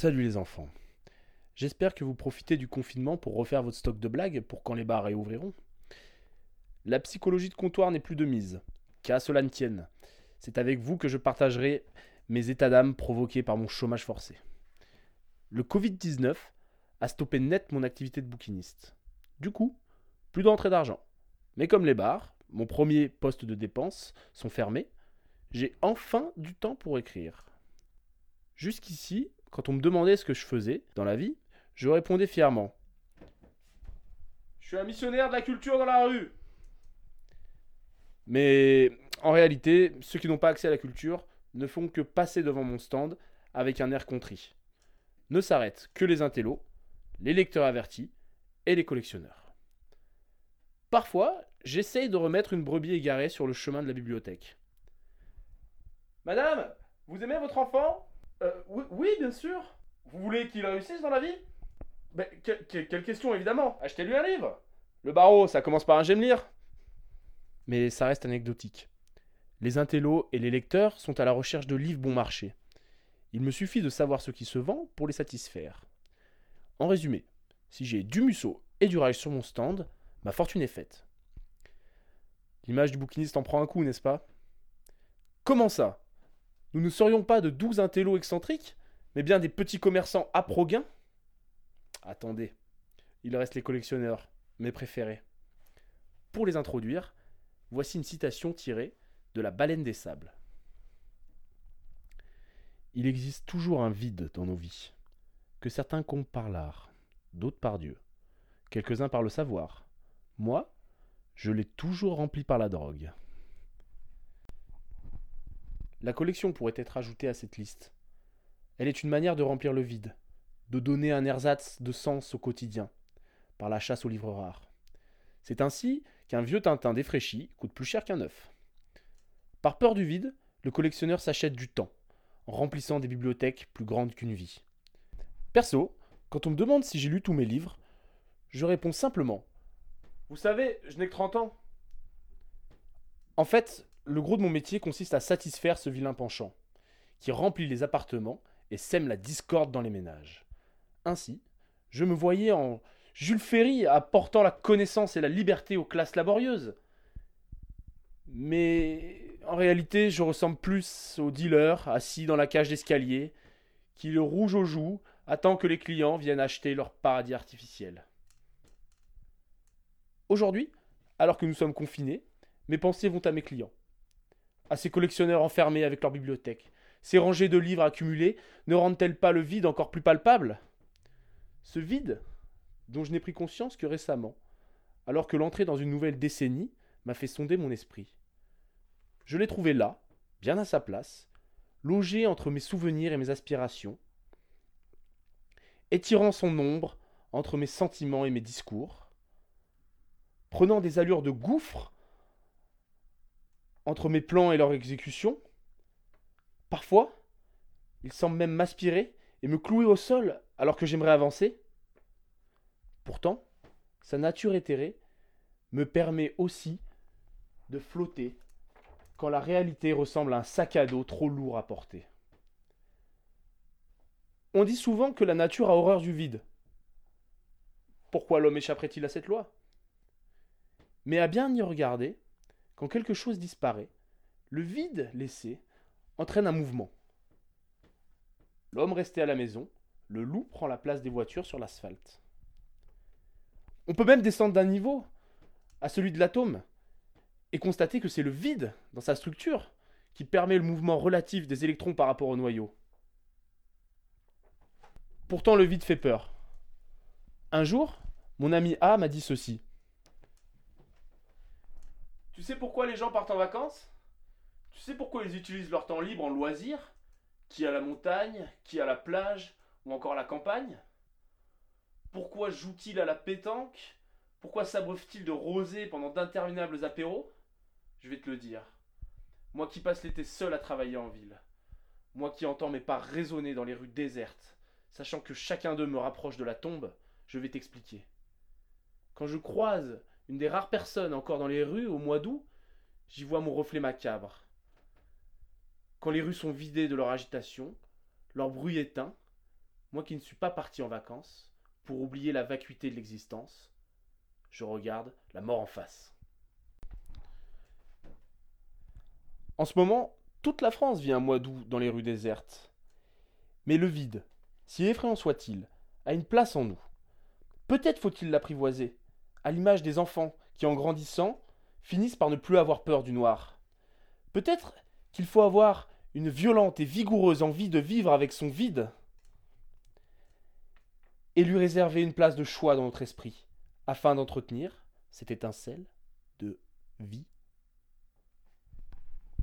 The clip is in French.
Salut les enfants. J'espère que vous profitez du confinement pour refaire votre stock de blagues pour quand les bars réouvriront. La psychologie de comptoir n'est plus de mise. Qu'à cela ne tienne. C'est avec vous que je partagerai mes états d'âme provoqués par mon chômage forcé. Le Covid-19 a stoppé net mon activité de bouquiniste. Du coup, plus d'entrée d'argent. Mais comme les bars, mon premier poste de dépense, sont fermés, j'ai enfin du temps pour écrire. Jusqu'ici, quand on me demandait ce que je faisais dans la vie, je répondais fièrement. Je suis un missionnaire de la culture dans la rue. Mais en réalité, ceux qui n'ont pas accès à la culture ne font que passer devant mon stand avec un air contrit. Ne s'arrêtent que les intellos, les lecteurs avertis et les collectionneurs. Parfois, j'essaye de remettre une brebis égarée sur le chemin de la bibliothèque. Madame, vous aimez votre enfant? Euh, oui, bien sûr. Vous voulez qu'il réussisse dans la vie? Que- que- Quelle question, évidemment. Achetez-lui un livre. Le barreau, ça commence par un j'aime lire. Mais ça reste anecdotique. Les intellos et les lecteurs sont à la recherche de livres bon marché. Il me suffit de savoir ce qui se vend pour les satisfaire. En résumé, si j'ai du musso et du rail sur mon stand, ma fortune est faite. L'image du bouquiniste en prend un coup, n'est-ce pas? Comment ça? Nous ne serions pas de douze intellos excentriques, mais bien des petits commerçants à Attendez, il reste les collectionneurs, mes préférés. Pour les introduire, voici une citation tirée de La baleine des sables. Il existe toujours un vide dans nos vies, que certains comptent par l'art, d'autres par Dieu, quelques-uns par le savoir. Moi, je l'ai toujours rempli par la drogue. La collection pourrait être ajoutée à cette liste. Elle est une manière de remplir le vide, de donner un ersatz de sens au quotidien, par la chasse aux livres rares. C'est ainsi qu'un vieux Tintin défraîchi coûte plus cher qu'un neuf. Par peur du vide, le collectionneur s'achète du temps, en remplissant des bibliothèques plus grandes qu'une vie. Perso, quand on me demande si j'ai lu tous mes livres, je réponds simplement Vous savez, je n'ai que 30 ans. En fait, le gros de mon métier consiste à satisfaire ce vilain penchant, qui remplit les appartements et sème la discorde dans les ménages. Ainsi, je me voyais en Jules Ferry apportant la connaissance et la liberté aux classes laborieuses. Mais en réalité, je ressemble plus au dealer assis dans la cage d'escalier, qui le rouge aux joues attend que les clients viennent acheter leur paradis artificiel. Aujourd'hui, alors que nous sommes confinés, mes pensées vont à mes clients, à ces collectionneurs enfermés avec leur bibliothèque. Ces rangées de livres accumulés ne rendent-elles pas le vide encore plus palpable? Ce vide, dont je n'ai pris conscience que récemment, alors que l'entrée dans une nouvelle décennie m'a fait sonder mon esprit. Je l'ai trouvé là, bien à sa place, logé entre mes souvenirs et mes aspirations, étirant son ombre entre mes sentiments et mes discours, prenant des allures de gouffre entre mes plans et leur exécution. Parfois, il semble même m'aspirer et me clouer au sol alors que j'aimerais avancer. Pourtant, sa nature éthérée me permet aussi de flotter quand la réalité ressemble à un sac à dos trop lourd à porter. On dit souvent que la nature a horreur du vide. Pourquoi l'homme échapperait-il à cette loi? Mais à bien y regarder, quand quelque chose disparaît, le vide laissé entraîne un mouvement. L'homme resté à la maison, le loup prend la place des voitures sur l'asphalte. On peut même descendre d'un niveau à celui de l'atome et constater que c'est le vide dans sa structure qui permet le mouvement relatif des électrons par rapport au noyau. Pourtant le vide fait peur. Un jour, mon ami A m'a dit ceci. Tu sais pourquoi les gens partent en vacances? Tu sais pourquoi ils utilisent leur temps libre en loisir Qui à la montagne, qui à la plage? Ou encore la campagne? Pourquoi jouent-ils à la pétanque? Pourquoi s'abreuvent-ils de rosée pendant d'interminables apéros? Je vais te le dire. Moi qui passe l'été seul à travailler en ville. Moi qui entends mes pas résonner dans les rues désertes, sachant que chacun d'eux me rapproche de la tombe, je vais t'expliquer. Quand je croise une des rares personnes encore dans les rues au mois d'août, j'y vois mon reflet macabre. Quand les rues sont vidées de leur agitation, leur bruit éteint, moi qui ne suis pas parti en vacances, pour oublier la vacuité de l'existence, je regarde la mort en face. En ce moment, toute la France vit un mois d'août dans les rues désertes. Mais le vide, si effrayant soit-il, a une place en nous. Peut-être faut-il l'apprivoiser, à l'image des enfants qui, en grandissant, finissent par ne plus avoir peur du noir. Peut-être qu'il faut avoir une violente et vigoureuse envie de vivre avec son vide et lui réserver une place de choix dans notre esprit, afin d'entretenir cette étincelle de vie